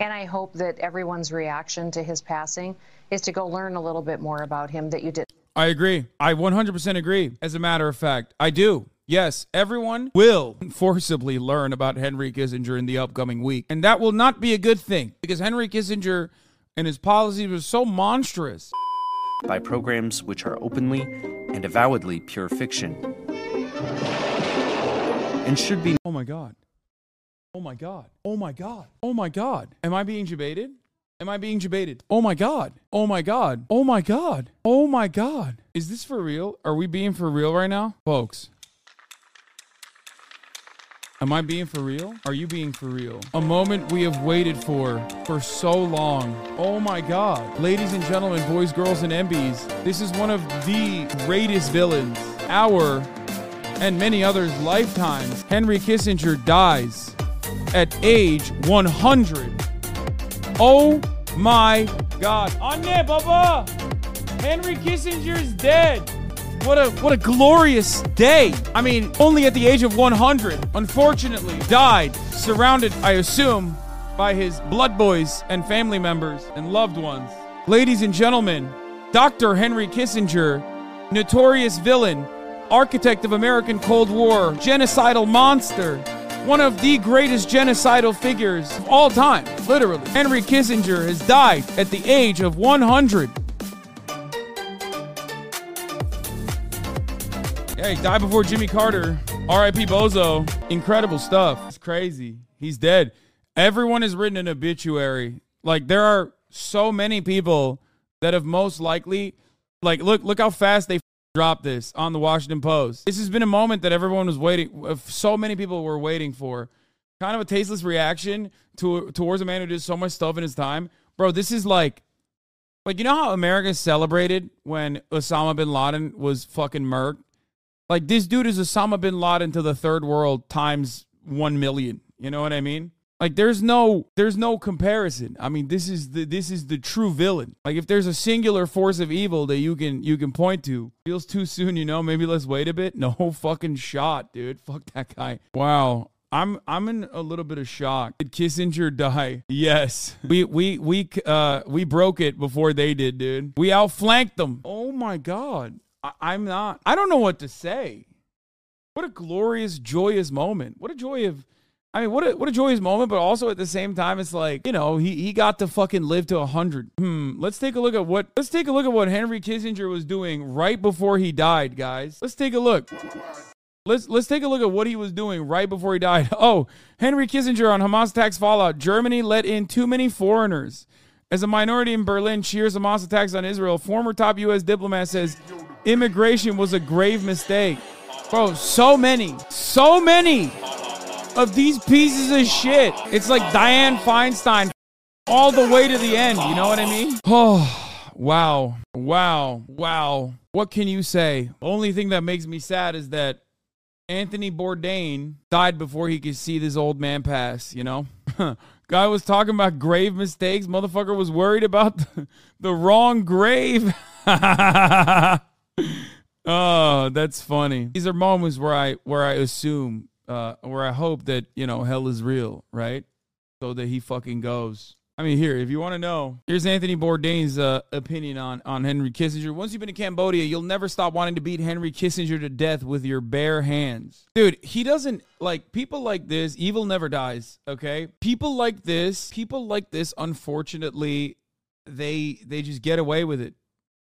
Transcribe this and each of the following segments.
And I hope that everyone's reaction to his passing is to go learn a little bit more about him that you did. I agree. I 100% agree. As a matter of fact, I do. Yes, everyone will forcibly learn about Henry Kissinger in the upcoming week. And that will not be a good thing because Henry Kissinger and his policies were so monstrous. By programs which are openly and avowedly pure fiction and should be. Oh my God. Oh my God. Oh my God. Oh my God. Am I being debated? Am I being debated? Oh my God. Oh my God. Oh my God. Oh my God. Is this for real? Are we being for real right now? Folks. Am I being for real? Are you being for real? A moment we have waited for for so long. Oh my God. Ladies and gentlemen, boys, girls, and MBs, this is one of the greatest villains. Our and many others' lifetimes. Henry Kissinger dies at age 100. Oh my God. Anya, Baba! Henry Kissinger is dead. What a what a glorious day. I mean, only at the age of 100, unfortunately, died, surrounded, I assume, by his blood boys and family members and loved ones. Ladies and gentlemen, Dr. Henry Kissinger, notorious villain, architect of American Cold War, genocidal monster, one of the greatest genocidal figures of all time, literally. Henry Kissinger has died at the age of 100. Yeah, he died before Jimmy Carter. R.I.P. Bozo. Incredible stuff. It's crazy. He's dead. Everyone has written an obituary. Like there are so many people that have most likely, like, look, look how fast they dropped this on the Washington Post. This has been a moment that everyone was waiting. uh, So many people were waiting for. Kind of a tasteless reaction to towards a man who did so much stuff in his time, bro. This is like like you know how America celebrated when Osama bin Laden was fucking murked? Like this dude is Osama bin Laden to the third world times 1 million. You know what I mean? Like there's no there's no comparison. I mean, this is the this is the true villain. Like if there's a singular force of evil that you can you can point to, feels too soon, you know, maybe let's wait a bit. No fucking shot, dude. Fuck that guy. Wow. I'm I'm in a little bit of shock. Did Kissinger die? Yes. We we we uh we broke it before they did, dude. We outflanked them. Oh my god. I, I'm not. I don't know what to say. What a glorious, joyous moment. What a joy of. I mean, what a what a joyous moment, but also at the same time, it's like you know he he got to fucking live to hundred. Hmm. Let's take a look at what let's take a look at what Henry Kissinger was doing right before he died, guys. Let's take a look. Let's let's take a look at what he was doing right before he died. Oh, Henry Kissinger on Hamas attacks fallout. Germany let in too many foreigners. As a minority in Berlin cheers Hamas attacks on Israel, former top U.S. diplomat says immigration was a grave mistake. Bro, so many, so many of these pieces of shit. It's like Dianne Feinstein all the way to the end. You know what I mean? Oh, wow. Wow. Wow. What can you say? Only thing that makes me sad is that Anthony Bourdain died before he could see this old man pass, you know? Guy was talking about grave mistakes. Motherfucker was worried about the, wrong grave. oh, that's funny. These are moments where I where I assume uh where I hope that, you know, hell is real, right? So that he fucking goes. I mean, here, if you want to know, here's Anthony Bourdain's uh, opinion on, on Henry Kissinger. Once you've been to Cambodia, you'll never stop wanting to beat Henry Kissinger to death with your bare hands. Dude, he doesn't like people like this. Evil never dies, okay? People like this, people like this, unfortunately, they they just get away with it.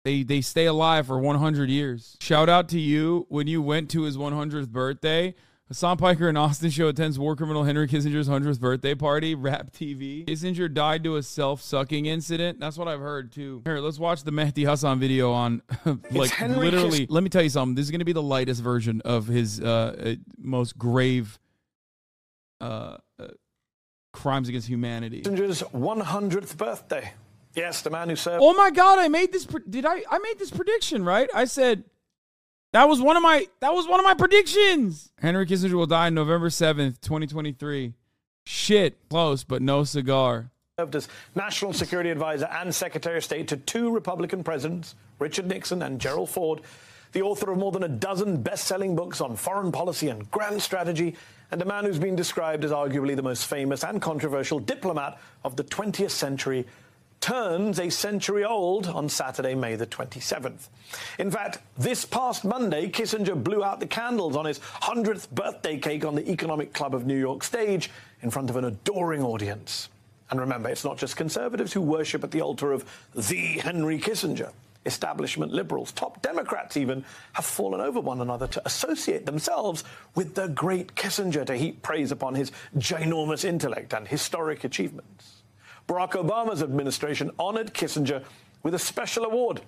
They they stay alive for 100 years. Shout out to you when you went to his 100th birthday. Hasan Piker and Austin show attends war criminal Henry Kissinger's 100th birthday party. Rap TV. Kissinger died to a self-sucking incident. That's what I've heard too. Here, let's watch the Mehdi Hasan video on like Henry literally. Kiss- let me tell you something. This is going to be the lightest version of his uh, uh, most grave uh, uh, crimes against humanity. Kissinger's 100th birthday. Yes, the man who served. Oh my god, I made this pre- did I I made this prediction, right? I said that was one of my that was one of my predictions. Henry Kissinger will die November 7th, 2023. Shit, close but no cigar. served as National Security Advisor and Secretary of State to two Republican presidents, Richard Nixon and Gerald Ford, the author of more than a dozen best selling books on foreign policy and grand strategy, and a man who's been described as arguably the most famous and controversial diplomat of the 20th century turns a century old on Saturday, May the 27th. In fact, this past Monday, Kissinger blew out the candles on his 100th birthday cake on the Economic Club of New York stage in front of an adoring audience. And remember, it's not just conservatives who worship at the altar of the Henry Kissinger. Establishment liberals, top Democrats even, have fallen over one another to associate themselves with the great Kissinger to heap praise upon his ginormous intellect and historic achievements. Barack Obama's administration honored Kissinger with a special award.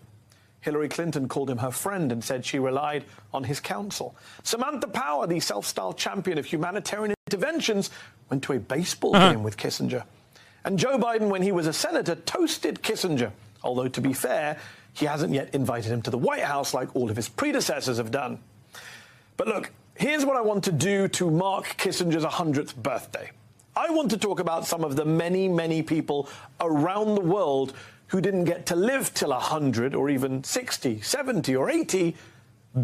Hillary Clinton called him her friend and said she relied on his counsel. Samantha Power, the self styled champion of humanitarian interventions, went to a baseball uh-huh. game with Kissinger. And Joe Biden, when he was a senator, toasted Kissinger, although to be fair, he hasn't yet invited him to the White House like all of his predecessors have done. But look, here's what I want to do to mark Kissinger's 100th birthday. I want to talk about some of the many, many people around the world who didn't get to live till 100 or even 60, 70, or 80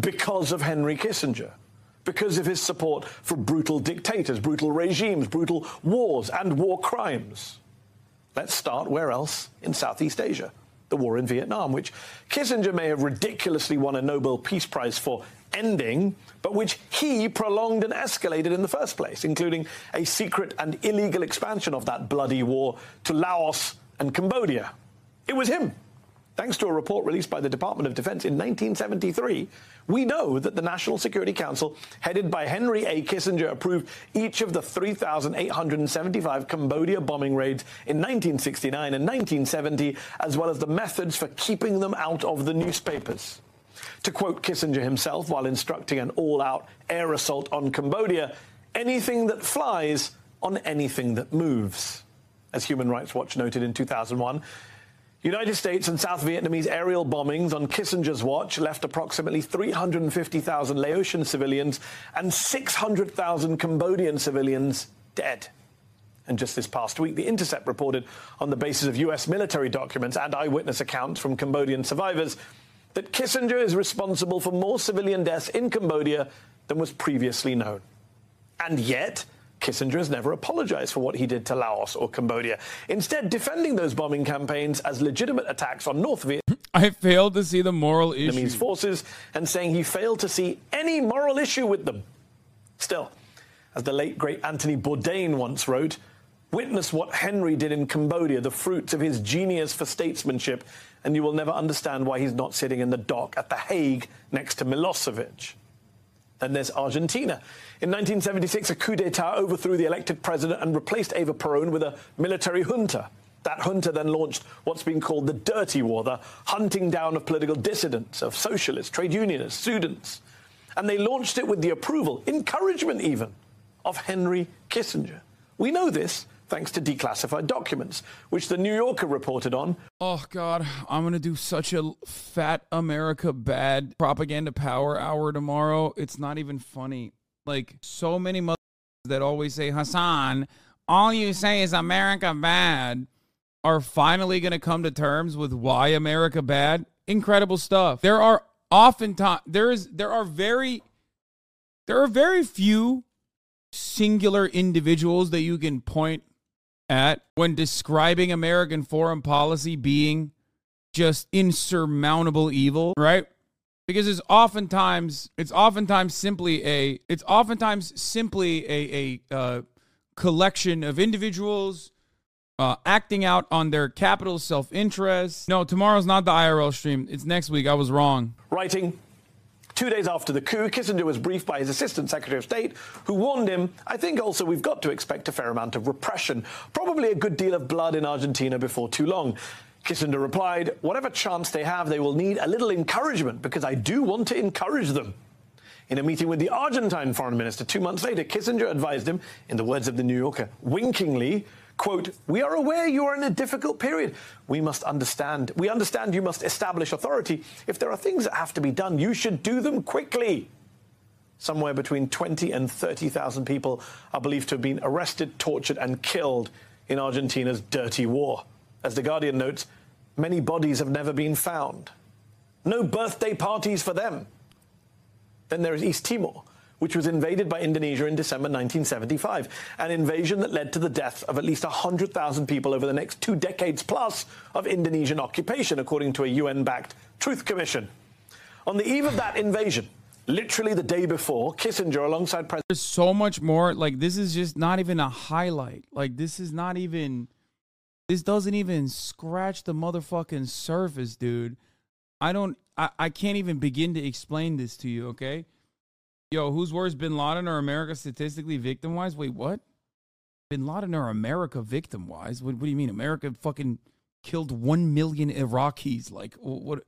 because of Henry Kissinger, because of his support for brutal dictators, brutal regimes, brutal wars, and war crimes. Let's start where else? In Southeast Asia the war in Vietnam, which Kissinger may have ridiculously won a Nobel Peace Prize for ending, but which he prolonged and escalated in the first place, including a secret and illegal expansion of that bloody war to Laos and Cambodia. It was him Thanks to a report released by the Department of Defense in 1973, we know that the National Security Council, headed by Henry A. Kissinger, approved each of the 3,875 Cambodia bombing raids in 1969 and 1970, as well as the methods for keeping them out of the newspapers. To quote Kissinger himself while instructing an all out air assault on Cambodia, anything that flies on anything that moves. As Human Rights Watch noted in 2001, United States and South Vietnamese aerial bombings on Kissinger's watch left approximately 350,000 Laotian civilians and 600,000 Cambodian civilians dead. And just this past week, The Intercept reported, on the basis of US military documents and eyewitness accounts from Cambodian survivors, that Kissinger is responsible for more civilian deaths in Cambodia than was previously known. And yet, Kissinger has never apologized for what he did to Laos or Cambodia, instead, defending those bombing campaigns as legitimate attacks on North Vietnam. I failed to see the moral issue. Vietnamese forces and saying he failed to see any moral issue with them. Still, as the late great Anthony Bourdain once wrote, witness what Henry did in Cambodia, the fruits of his genius for statesmanship, and you will never understand why he's not sitting in the dock at The Hague next to Milosevic. Then there's Argentina. In 1976, a coup d'etat overthrew the elected president and replaced Eva Perón with a military junta. That junta then launched what's been called the dirty war, the hunting down of political dissidents, of socialists, trade unionists, students. And they launched it with the approval, encouragement even, of Henry Kissinger. We know this thanks to declassified documents, which the New Yorker reported on. Oh, God, I'm going to do such a fat America bad propaganda power hour tomorrow. It's not even funny. Like, so many mothers that always say, Hasan, all you say is America bad, are finally going to come to terms with why America bad. Incredible stuff. There are oftentimes, there is, there are very, there are very few singular individuals that you can point at when describing American foreign policy being just insurmountable evil, right? Because it's oftentimes it's oftentimes simply a it's oftentimes simply a a uh, collection of individuals uh, acting out on their capital self interest. No, tomorrow's not the IRL stream. It's next week. I was wrong. Writing Two days after the coup, Kissinger was briefed by his Assistant Secretary of State, who warned him, I think also we've got to expect a fair amount of repression, probably a good deal of blood in Argentina before too long. Kissinger replied, Whatever chance they have, they will need a little encouragement because I do want to encourage them. In a meeting with the Argentine foreign minister two months later, Kissinger advised him, in the words of the New Yorker, winkingly, quote, We are aware you are in a difficult period. We must understand. We understand you must establish authority. If there are things that have to be done, you should do them quickly. Somewhere between 20 and 30,000 people are believed to have been arrested, tortured, and killed in Argentina's dirty war. As The Guardian notes, many bodies have never been found. No birthday parties for them. Then there is East Timor, which was invaded by Indonesia in December 1975, an invasion that led to the death of at least 100,000 people over the next two decades plus of Indonesian occupation, according to a UN backed Truth Commission. On the eve of that invasion, literally the day before, Kissinger, alongside President. There's so much more. Like, this is just not even a highlight. Like, this is not even. This doesn't even scratch the motherfucking surface, dude. I don't. I, I can't even begin to explain this to you, okay? Yo, who's worse, bin Laden or America statistically victim wise? Wait, what? Bin Laden or America victim wise? What, what do you mean? America fucking killed 1 million Iraqis. Like, what?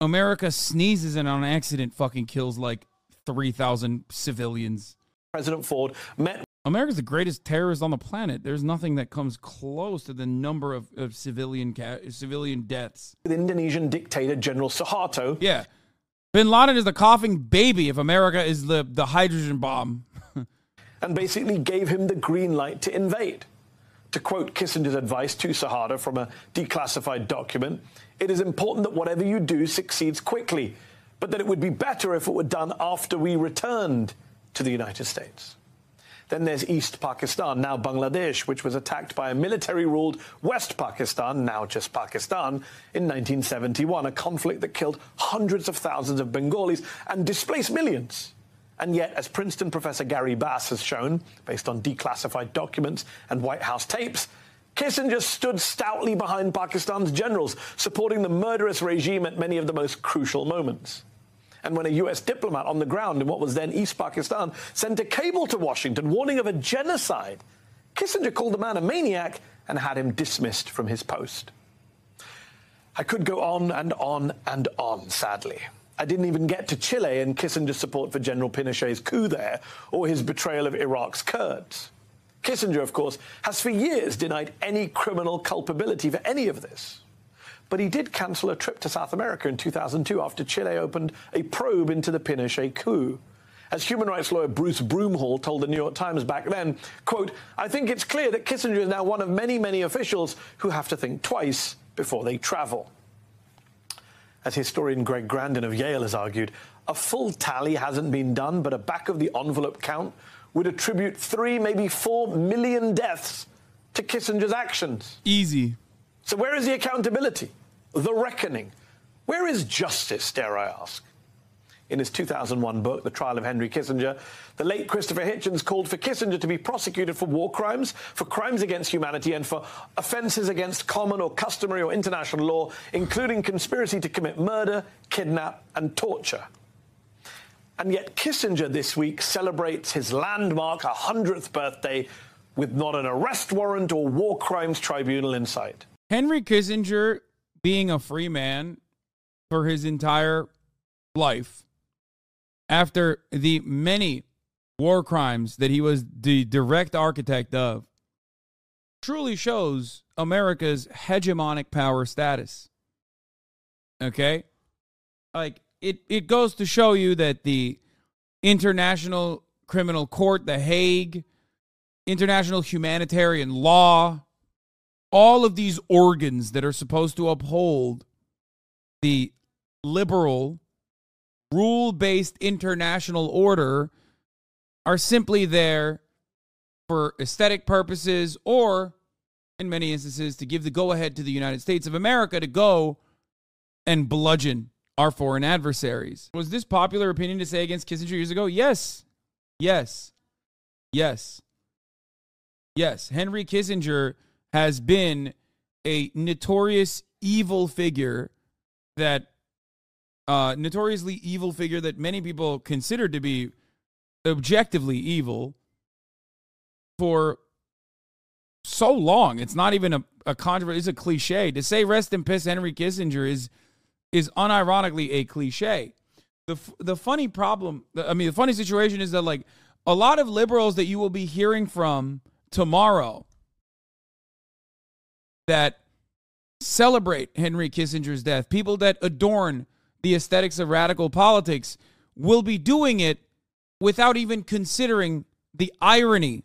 America sneezes and on accident fucking kills like 3,000 civilians. President Ford met. America's the greatest terrorist on the planet. There's nothing that comes close to the number of, of civilian ca- civilian deaths. With Indonesian dictator General Suharto. Yeah. Bin Laden is the coughing baby if America is the, the hydrogen bomb. and basically gave him the green light to invade. To quote Kissinger's advice to Suharto from a declassified document, it is important that whatever you do succeeds quickly, but that it would be better if it were done after we returned to the United States. Then there's East Pakistan, now Bangladesh, which was attacked by a military ruled West Pakistan, now just Pakistan, in 1971, a conflict that killed hundreds of thousands of Bengalis and displaced millions. And yet, as Princeton professor Gary Bass has shown, based on declassified documents and White House tapes, Kissinger stood stoutly behind Pakistan's generals, supporting the murderous regime at many of the most crucial moments. And when a US diplomat on the ground in what was then East Pakistan sent a cable to Washington warning of a genocide, Kissinger called the man a maniac and had him dismissed from his post. I could go on and on and on, sadly. I didn't even get to Chile and Kissinger's support for General Pinochet's coup there, or his betrayal of Iraq's Kurds. Kissinger, of course, has for years denied any criminal culpability for any of this. But he did cancel a trip to South America in 2002 after Chile opened a probe into the Pinochet coup. As human rights lawyer Bruce Broomhall told the New York Times back then, quote, I think it's clear that Kissinger is now one of many, many officials who have to think twice before they travel. As historian Greg Grandin of Yale has argued, a full tally hasn't been done, but a back of the envelope count would attribute three, maybe four million deaths to Kissinger's actions. Easy. So, where is the accountability? The reckoning? Where is justice, dare I ask? In his 2001 book, The Trial of Henry Kissinger, the late Christopher Hitchens called for Kissinger to be prosecuted for war crimes, for crimes against humanity, and for offences against common or customary or international law, including conspiracy to commit murder, kidnap, and torture. And yet, Kissinger this week celebrates his landmark 100th birthday with not an arrest warrant or war crimes tribunal in sight. Henry Kissinger, being a free man for his entire life, after the many war crimes that he was the direct architect of, truly shows America's hegemonic power status. Okay? Like it it goes to show you that the International Criminal Court, the Hague, international humanitarian law, all of these organs that are supposed to uphold the liberal rule based international order are simply there for aesthetic purposes or, in many instances, to give the go ahead to the United States of America to go and bludgeon our foreign adversaries. Was this popular opinion to say against Kissinger years ago? Yes. Yes. Yes. Yes. Henry Kissinger has been a notorious evil figure that uh, notoriously evil figure that many people consider to be objectively evil for so long. It's not even a, a controversy, it's a cliche. To say rest in peace Henry Kissinger is is unironically a cliche. The the funny problem, I mean the funny situation is that like a lot of liberals that you will be hearing from tomorrow that celebrate Henry Kissinger's death, people that adorn the aesthetics of radical politics will be doing it without even considering the irony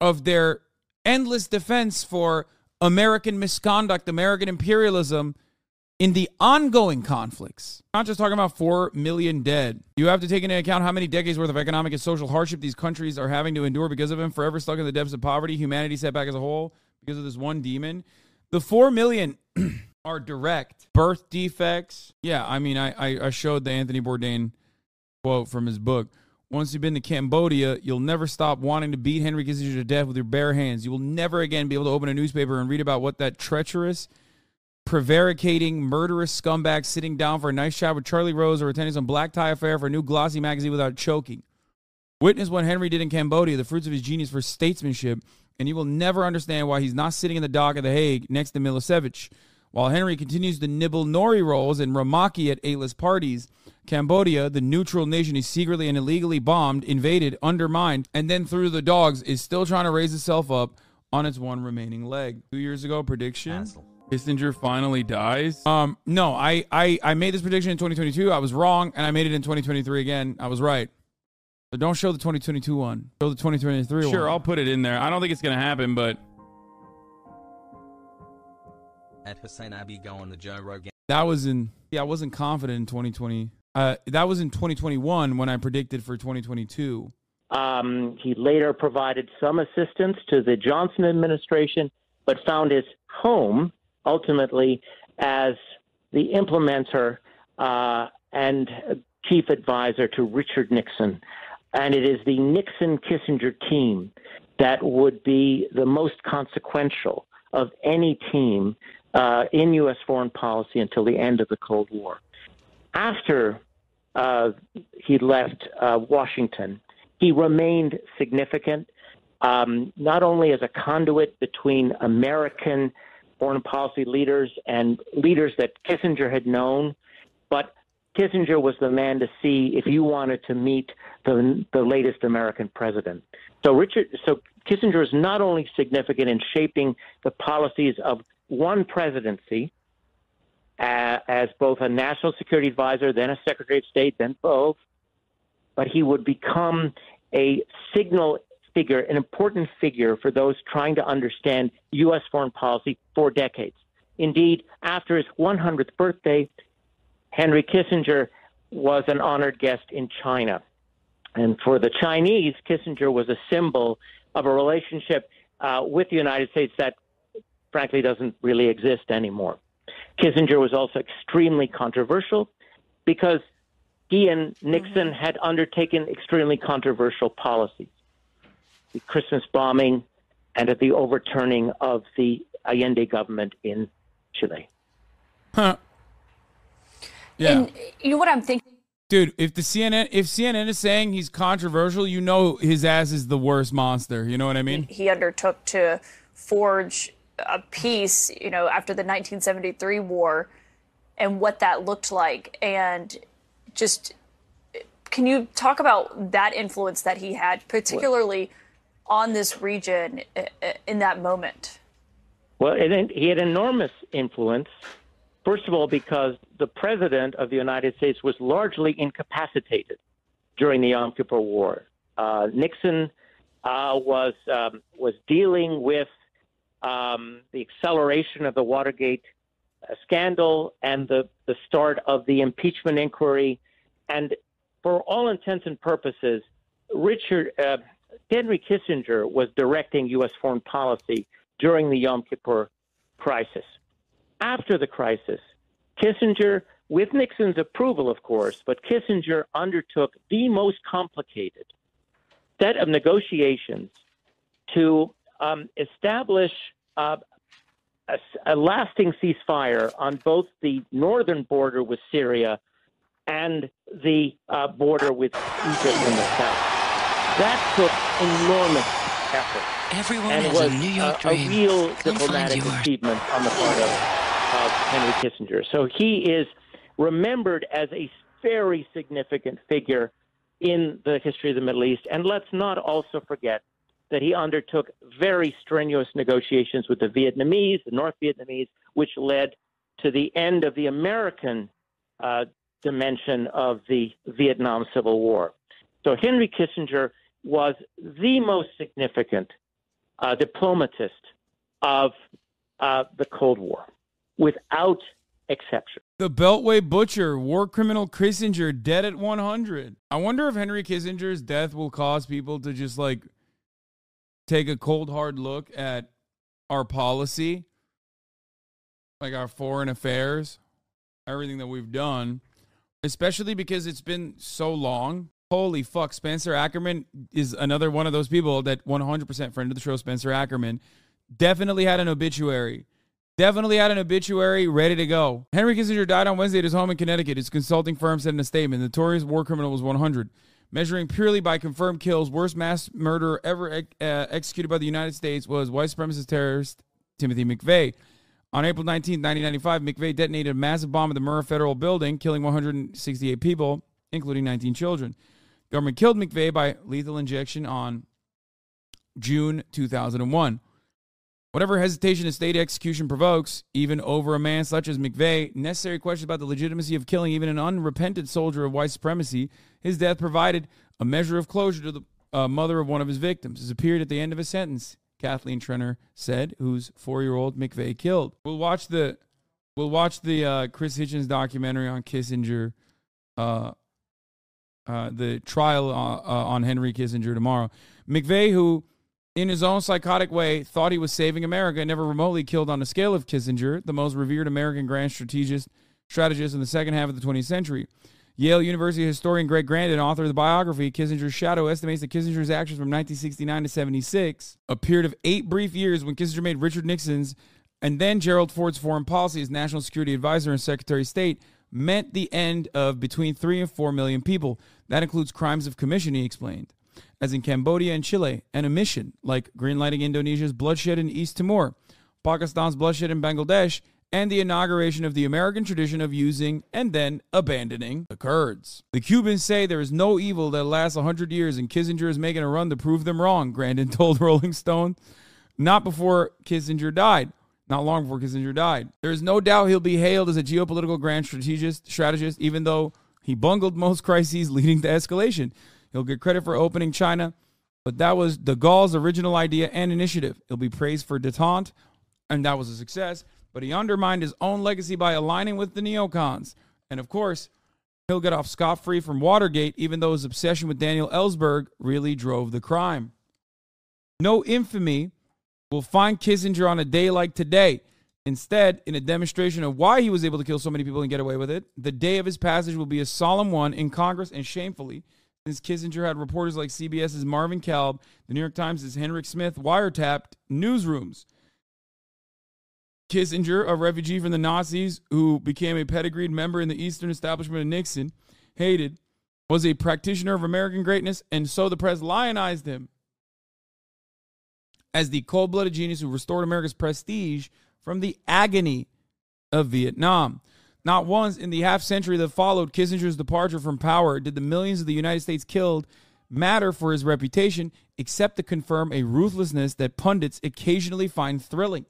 of their endless defense for American misconduct, American imperialism in the ongoing conflicts. I'm Not just talking about 4 million dead. You have to take into account how many decades worth of economic and social hardship these countries are having to endure because of them, forever stuck in the depths of poverty, humanity set back as a whole because of this one demon. The 4 million are direct birth defects. Yeah, I mean, I, I, I showed the Anthony Bourdain quote from his book. Once you've been to Cambodia, you'll never stop wanting to beat Henry Kissinger to death with your bare hands. You will never again be able to open a newspaper and read about what that treacherous, prevaricating, murderous scumbag sitting down for a nice chat with Charlie Rose or attending some black tie affair for a new glossy magazine without choking. Witness what Henry did in Cambodia, the fruits of his genius for statesmanship, and you will never understand why he's not sitting in the dock at The Hague next to Milosevic. While Henry continues to nibble nori rolls and rumaki at A-list parties, Cambodia, the neutral nation he secretly and illegally bombed, invaded, undermined, and then threw the dogs, is still trying to raise itself up on its one remaining leg. Two years ago, prediction. Kissinger finally dies. Um, no, I, I I made this prediction in 2022. I was wrong, and I made it in 2023 again. I was right. So don't show the 2022 one. Show the 2023 one. Sure, I'll put it in there. I don't think it's gonna happen, but at HasanAbi going to Joe Rogan. That was in yeah, I wasn't confident in 2020. Uh, that was in 2021 when I predicted for 2022. Um, he later provided some assistance to the Johnson administration, but found his home ultimately as the implementer uh, and chief advisor to Richard Nixon. And it is the Nixon Kissinger team that would be the most consequential of any team uh, in U.S. foreign policy until the end of the Cold War. After uh, he left uh, Washington, he remained significant, um, not only as a conduit between American foreign policy leaders and leaders that Kissinger had known, but Kissinger was the man to see if you wanted to meet the, the latest American president. So Richard, so Kissinger is not only significant in shaping the policies of one presidency uh, as both a national security advisor, then a secretary of state, then both, but he would become a signal figure, an important figure for those trying to understand U.S. foreign policy for decades. Indeed, after his 100th birthday, Henry Kissinger was an honored guest in China. And for the Chinese, Kissinger was a symbol of a relationship uh, with the United States that, frankly, doesn't really exist anymore. Kissinger was also extremely controversial because he and Nixon mm-hmm. had undertaken extremely controversial policies. The Christmas bombing and at the overturning of the Allende government in Chile. Huh. Yeah. And you know what I'm thinking? Dude, if the CNN if CNN is saying he's controversial, you know his ass is the worst monster. You know what I mean? He undertook to forge a peace, you know, after the 1973 war and what that looked like and just can you talk about that influence that he had particularly on this region uh, uh, in that moment? Well, he had enormous influence First of all, because the president of the United States was largely incapacitated during the Yom Kippur War. Uh, Nixon uh, was um, was dealing with um, the acceleration of the Watergate uh, scandal and the the start of the impeachment inquiry, and for all intents and purposes, Richard uh, Henry Kissinger was directing U.S. foreign policy during the Yom Kippur crisis after the crisis, Kissinger, with Nixon's approval, of course, but Kissinger undertook the most complicated set of negotiations to um, establish uh, a, a, lasting ceasefire on both the northern border with Syria and the uh, border with Egypt in the south. That took enormous effort. Everyone and was a New York a, real diplomatic achievement on the part of Henry Kissinger. So he is remembered as a very significant figure in the history of the Middle East. And let's not also forget that he undertook very strenuous negotiations with the Vietnamese, the North Vietnamese, which led to the end of the American uh, dimension of the Vietnam Civil War. So Henry Kissinger was the most significant uh, diplomatist of uh, the Cold War without exception. The Beltway butcher, war criminal Kissinger, dead at 100. I wonder if Henry Kissinger's death will cause people to just like take a cold, hard look at our policy, like our foreign affairs, everything that we've done, especially because it's been so long. Holy fuck, Spencer Ackerman is another one of those people that 100% friend of the show, Spencer Ackerman, definitely had an obituary. Definitely had an obituary ready to go. Henry Kissinger died on Wednesday at his home in Connecticut. His consulting firm said in a statement the notorious war criminal was 100. Measuring purely by confirmed kills, worst mass murder ever uh, executed by the United States was white supremacist terrorist Timothy McVeigh. On April 19, 1995, McVeigh detonated a massive bomb at the Murrah Federal Building, killing 168 people, including 19 children. Government killed McVeigh by lethal injection on June 2001. Whatever hesitation a state execution provokes, even over a man such as McVeigh, necessary questions about the legitimacy of killing even an unrepentant soldier of white supremacy, his death provided a measure of closure to the uh, mother of one of his victims. His appeared at the end of his sentence, Kathleen Treanor said, whose four-year-old McVeigh killed. We'll watch the we'll watch the uh, Chris Hitchens documentary on Kissinger uh, uh, the trial uh, uh, on Henry Kissinger tomorrow. McVeigh, who in his own psychotic way thought he was saving America, and never remotely killed on the scale of Kissinger, the most revered American grand strategist, strategist in the second half of the 20th century. Yale University historian Greg Grandin, author of the biography Kissinger's Shadow, estimates that Kissinger's actions from 1969 to 76, a period of eight brief years when Kissinger made Richard Nixon's and then Gerald Ford's foreign policy as national security advisor and secretary of state, meant the end of between 3 and 4 million people. That includes crimes of commission, he explained, as in Cambodia and Chile, and omission, like greenlighting Indonesia's bloodshed in East Timor, Pakistan's bloodshed in Bangladesh, and the inauguration of the American tradition of using and then abandoning the Kurds. The Cubans say there is no evil that lasts 100 years, and Kissinger is making a run to prove them wrong, Grandin told Rolling Stone. Not before Kissinger died not long before Kissinger died. There is no doubt he'll be hailed as a geopolitical grand strategist, strategist, even though he bungled most crises leading to escalation. He'll get credit for opening China, but that was de Gaulle's original idea and initiative. He'll be praised for detente, and that was a success, but he undermined his own legacy by aligning with the neocons. And of course, he'll get off scot free from Watergate, even though his obsession with Daniel Ellsberg really drove the crime. No infamy will find Kissinger on a day like today. Instead, in a demonstration of why he was able to kill so many people and get away with it, the day of his passage will be a solemn one in Congress and shamefully, since Kissinger had reporters like CBS's Marvin Kalb, the New York Times' Hedrick Smith wiretapped newsrooms. Kissinger, a refugee from the Nazis who became a pedigreed member in the Eastern establishment of Nixon, hated, was a practitioner of American greatness, and so the press lionized him as the cold blooded genius who restored America's prestige from the agony of Vietnam. Not once in the half century that followed Kissinger's departure from power did the millions of the United States killed matter for his reputation, except to confirm a ruthlessness that pundits occasionally find thrilling.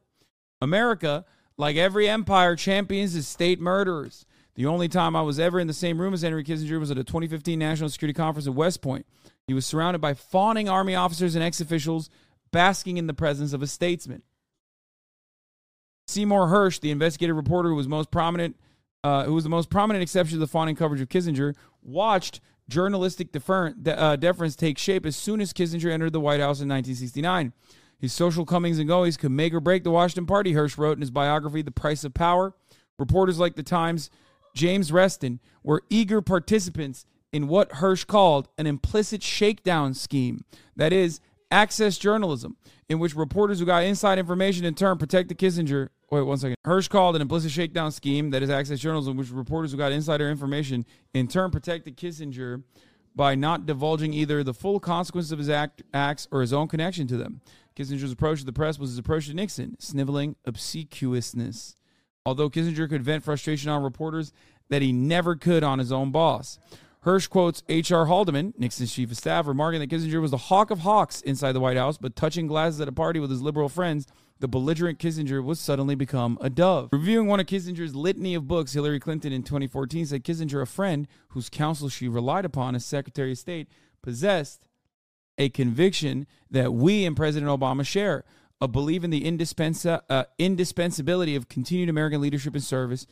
America, like every empire, champions its state murderers. The only time I was ever in the same room as Henry Kissinger was at a 2015 National Security Conference at West Point. He was surrounded by fawning Army officers and ex officials basking in the presence of a statesman. Seymour Hersh, the investigative reporter who was most prominent, uh, who was the most prominent exception to the fawning coverage of Kissinger, watched journalistic defer- de- uh, deference take shape as soon as Kissinger entered the White House in 1969. His social comings and goings could make or break the Washington Party, Hersh wrote in his biography, The Price of Power. Reporters like the Times' James Reston were eager participants in what Hersh called an implicit shakedown scheme. That is, access journalism, in which reporters who got inside information in turn protected Kissinger. Wait one second. Hersh called an implicit shakedown scheme that is access journalism, which reporters who got insider information in turn protected Kissinger by not divulging either the full consequences of his act, acts or his own connection to them. Kissinger's approach to the press was his approach to Nixon, sniveling obsequiousness. Although Kissinger could vent frustration on reporters that he never could on his own boss. Hersh quotes H.R. Haldeman, Nixon's chief of staff, remarking that Kissinger was the hawk of hawks inside the White House, but touching glasses at a party with his liberal friends, the belligerent Kissinger was suddenly become a dove. Reviewing one of Kissinger's litany of books, Hillary Clinton in 2014 said Kissinger, a friend whose counsel she relied upon as Secretary of State, possessed a conviction that we and President Obama share a belief in the indispensa- uh, indispensability of continued American leadership and service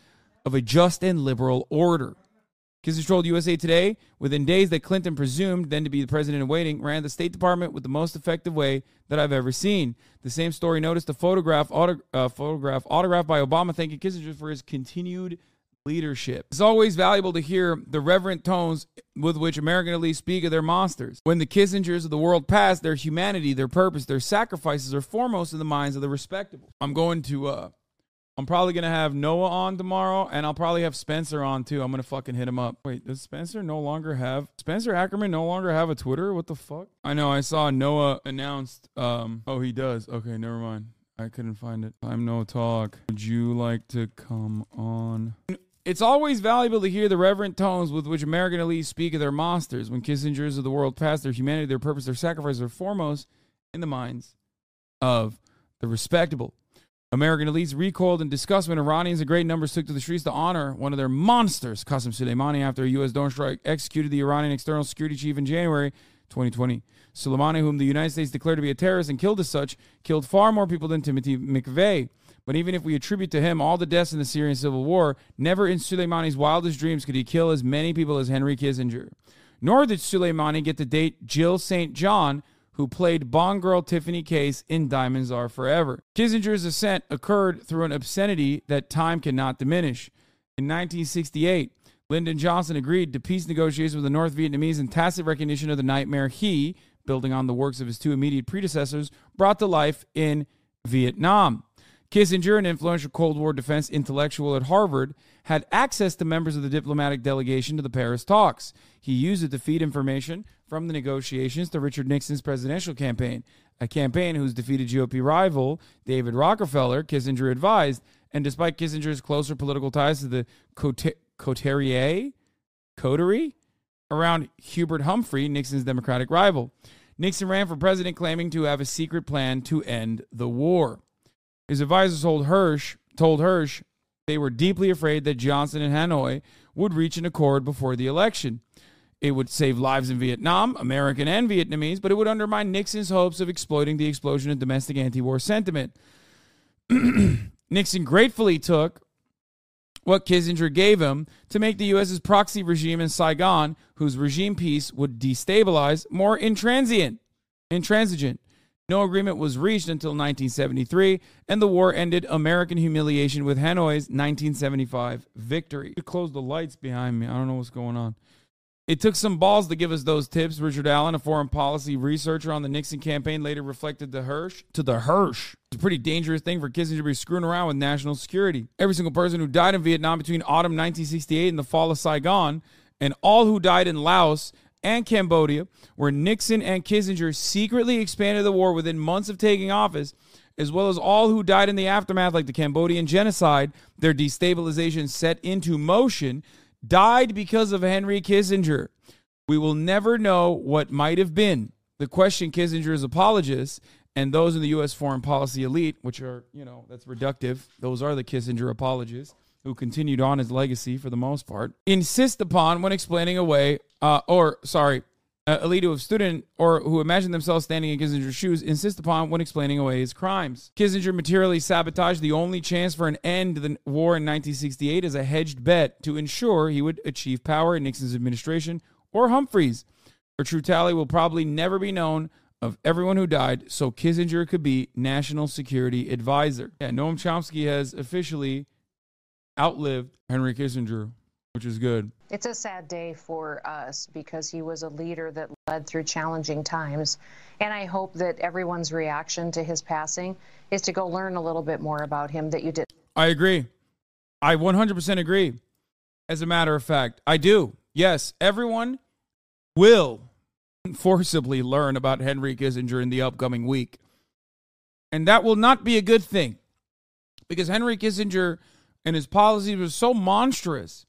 of a just and liberal order. Kissinger told USA Today within days that Clinton, presumed then to be the president in waiting, ran the State Department with the most effective way that I've ever seen. The same story noticed a photograph, auto, uh, photograph autographed by Obama thanking Kissinger for his continued leadership. It's always valuable to hear the reverent tones with which American elites speak of their monsters. When the Kissingers of the world pass, their humanity, their purpose, their sacrifices are foremost in the minds of the respectable. I'm going to uh I'm probably gonna have Noah on tomorrow, and I'll probably have Spencer on too. I'm gonna fucking hit him up. Wait, does Spencer no longer have Spencer Ackerman no longer have a Twitter? What the fuck? I know I saw Noah announced. Um, oh, he does. Okay, never mind. I couldn't find it. I'm no talk. Would you like to come on? It's always valuable to hear the reverent tones with which American elites speak of their monsters. When Kissingers of the world pass, their humanity, their purpose, their sacrifice are foremost in the minds of the respectable. American elites recoiled in disgust when Iranians in great numbers took to the streets to honor one of their monsters, Qasem Soleimani, after a U.S. drone strike executed the Iranian external security chief in January 2020. Soleimani, whom the United States declared to be a terrorist and killed as such, killed far more people than Timothy McVeigh. But even if we attribute to him all the deaths in the Syrian civil war, never in Soleimani's wildest dreams could he kill as many people as Henry Kissinger. Nor did Soleimani get to date Jill St. John, who played Bond girl Tiffany Case in Diamonds Are Forever. Kissinger's ascent occurred through an obscenity that time cannot diminish. In 1968, Lyndon Johnson agreed to peace negotiations with the North Vietnamese in tacit recognition of the nightmare he, building on the works of his two immediate predecessors, brought to life in Vietnam. Kissinger, an influential Cold War defense intellectual at Harvard, had access to members of the diplomatic delegation to the Paris talks. He used it to feed information from the negotiations to Richard Nixon's presidential campaign, a campaign whose defeated GOP rival, David Rockefeller, Kissinger advised. And despite Kissinger's closer political ties to the Cote- Coterie, coterie around Hubert Humphrey, Nixon's Democratic rival, Nixon ran for president claiming to have a secret plan to end the war. His advisors told Hersh, told Hersh they were deeply afraid that Johnson and Hanoi would reach an accord before the election. It would save lives in Vietnam, American and Vietnamese, but it would undermine Nixon's hopes of exploiting the explosion of domestic anti war sentiment. Nixon gratefully took what Kissinger gave him to make the U.S.'s proxy regime in Saigon, whose regime peace would destabilize, more intransient. Intransigent. No agreement was reached until 1973, and the war ended American humiliation with Hanoi's 1975 victory. Close the lights behind me. I don't know what's going on. It took some balls to give us those tips. Richard Allen, a foreign policy researcher on the Nixon campaign, later reflected to Hersh. To the Hersh. It's a pretty dangerous thing for Kissinger to be screwing around with national security. Every single person who died in Vietnam between autumn 1968 and the fall of Saigon, and all who died in Laos and Cambodia, where Nixon and Kissinger secretly expanded the war within months of taking office, as well as all who died in the aftermath, like the Cambodian genocide, their destabilization set into motion, died because of Henry Kissinger. We will never know what might have been. The question Kissinger's apologists and those in the U.S. foreign policy elite, which are, you know, that's reductive, those are the Kissinger apologists who continued on his legacy for the most part, insist upon when explaining away, uh, or sorry, elite who have stood or who imagine themselves standing in Kissinger's shoes insist upon when explaining away his crimes. Kissinger materially sabotaged the only chance for an end to the war in 1968 as a hedged bet to ensure he would achieve power in Nixon's administration or Humphrey's. A true tally will probably never be known of everyone who died, so Kissinger could be national security advisor. Yeah, Noam Chomsky has officially outlived Henry Kissinger, which is good. It's a sad day for us because he was a leader that led through challenging times. And I hope that everyone's reaction to his passing is to go learn a little bit more about him that you did. I agree. I 100% agree. As a matter of fact, I do. Yes, everyone will forcibly learn about Henry Kissinger in the upcoming week. And that will not be a good thing because Henry Kissinger and his policies were so monstrous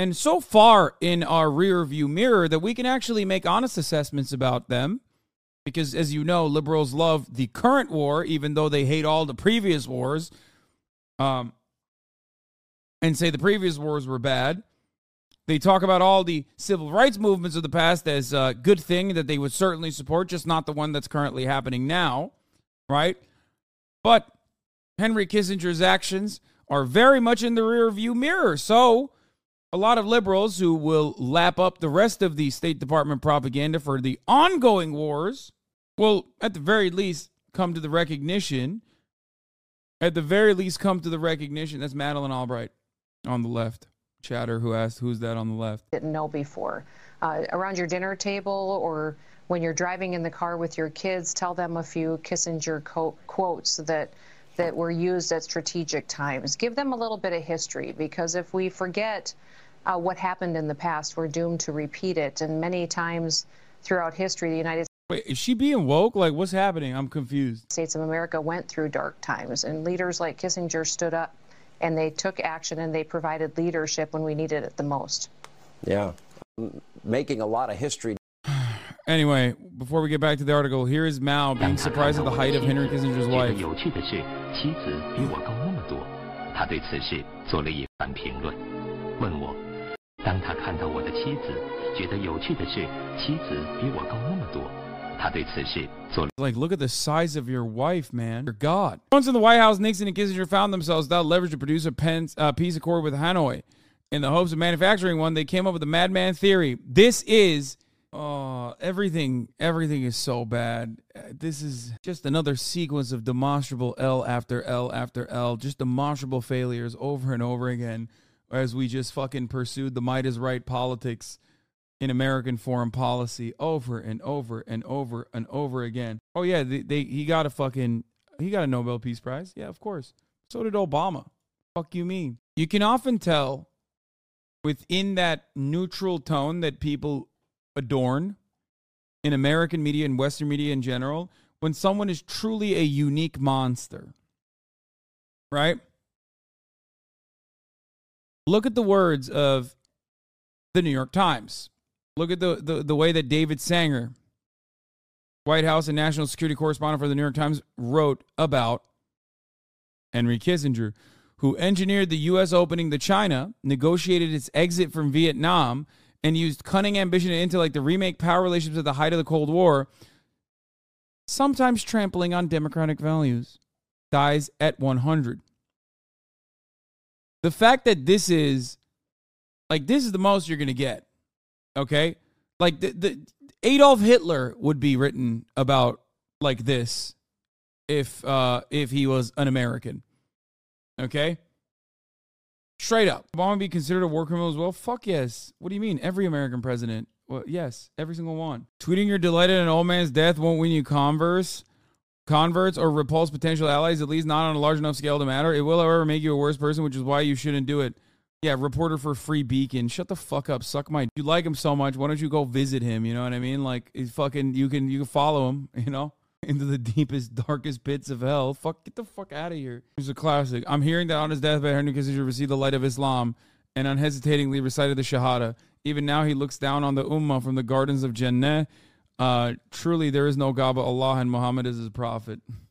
and so far in our rear view mirror that we can actually make honest assessments about them. Because, as you know, liberals love the current war, even though they hate all the previous wars, um, and say the previous wars were bad. They talk about all the civil rights movements of the past as a good thing that they would certainly support, just not the one that's currently happening now, right? But Henry Kissinger's actions are very much in the rear view mirror. So, a lot of liberals who will lap up the rest of the State Department propaganda for the ongoing wars will, at the very least, come to the recognition. At the very least, come to the recognition. That's Madeleine Albright on the left. Chatter, who asked, Who's that on the left? Didn't know before. Uh, around your dinner table or when you're driving in the car with your kids, tell them a few Kissinger co- quotes that that were used at strategic times. Give them a little bit of history because if we forget uh, what happened in the past, we're doomed to repeat it. And many times throughout history, the United Wait, is she being woke? Like, what's happening? I'm confused. States of America went through dark times, and leaders like Kissinger stood up and they took action and they provided leadership when we needed it the most. Yeah, making a lot of history. Anyway, before we get back to the article, here is Mao being surprised at the height of Henry Kissinger's wife. 有趣的是，妻子比我高那么多。他对此事做了一番评论，问我， 当他看到我的妻子，觉得有趣的是，妻子比我高那么多。他对此事做了 Like, look at the size of your wife, man. Your God. Once in the White House, Nixon and Kissinger found themselves without leverage to produce a Pence, uh, peace accord with Hanoi. In the hopes of manufacturing one, they came up with the madman theory. This is, oh, everything, everything is so bad. Uh, This is just another sequence of demonstrable L after L after L, just demonstrable failures over and over again as we just fucking pursued the might is right politics in American foreign policy over and over and over and over again. Oh yeah, they, they he got a fucking he got a Nobel Peace Prize. Yeah, of course. So did Obama. Fuck you mean? You can often tell within that neutral tone that people adorn in American media and Western media in general when someone is truly a unique monster. Right? Look at the words of the New York Times. Look at the, the, the way that David Sanger, White House and national security correspondent for the New York Times, wrote about Henry Kissinger, who engineered the U.S. opening to China, negotiated its exit from Vietnam, and used cunning ambition and intellect to remake power relations at the height of the Cold War, sometimes trampling on democratic values, dies at 100. The fact that this is, like, this is the most you're to get. Okay, like the, the Adolf Hitler would be written about like this if uh if he was an American. Okay, straight up, Obama be considered a war criminal as well? Fuck yes. What do you mean? Every American president? Well, yes, every single one. Tweeting you're delighted an old man's death won't win you converse. Converts or repulse potential allies, at least not on a large enough scale to matter. It will, however, make you a worse person, which is why you shouldn't do it. Yeah, reporter for Free Beacon. Shut the fuck up. Suck my. You like him so much. Why don't you go visit him? You know what I mean? Like he's fucking. You can you can follow him. You know into the deepest darkest pits of hell. Fuck. Get the fuck out of here. Here's a classic. I'm hearing that on his deathbed, Henry Kissinger received the light of Islam and unhesitatingly recited the Shahada. Even now, he looks down on the Ummah from the gardens of Jannah. Uh, truly, there is no God but Allah, and Muhammad is his prophet.